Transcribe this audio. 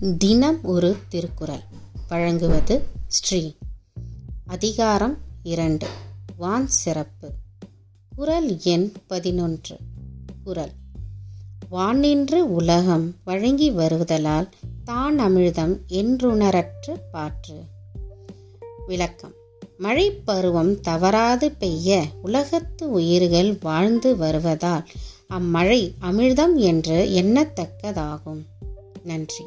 தினம் ஒரு திருக்குறள். வழங்குவது ஸ்ரீ. அதிகாரம் இரண்டு. வான் சிறப்பு. குறள் எண் பதினொன்று. குரல். வானின்று உலகம் வழங்கி வருவதலால் தான் அமிழ்தம் என்றுணரற்று பாற்று. விளக்கம். மழை பருவம் தவறாது பெய்ய உலகத்து உயிர்கள் வாழ்ந்து வருவதால் அம்மழை அமிழ்தம் என்று எண்ணத்தக்கதாகும். நன்றி.